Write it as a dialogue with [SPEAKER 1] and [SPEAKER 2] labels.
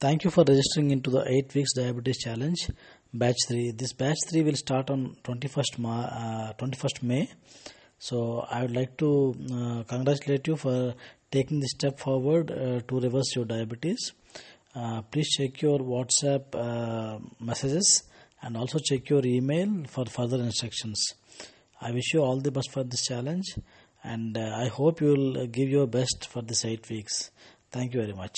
[SPEAKER 1] Thank you for registering into the 8 weeks diabetes challenge batch 3. This batch 3 will start on 21st, Ma- uh, 21st May. So I would like to uh, congratulate you for taking this step forward uh, to reverse your diabetes. Uh, please check your WhatsApp uh, messages and also check your email for further instructions. I wish you all the best for this challenge and uh, I hope you will give your best for this 8 weeks. Thank you very much.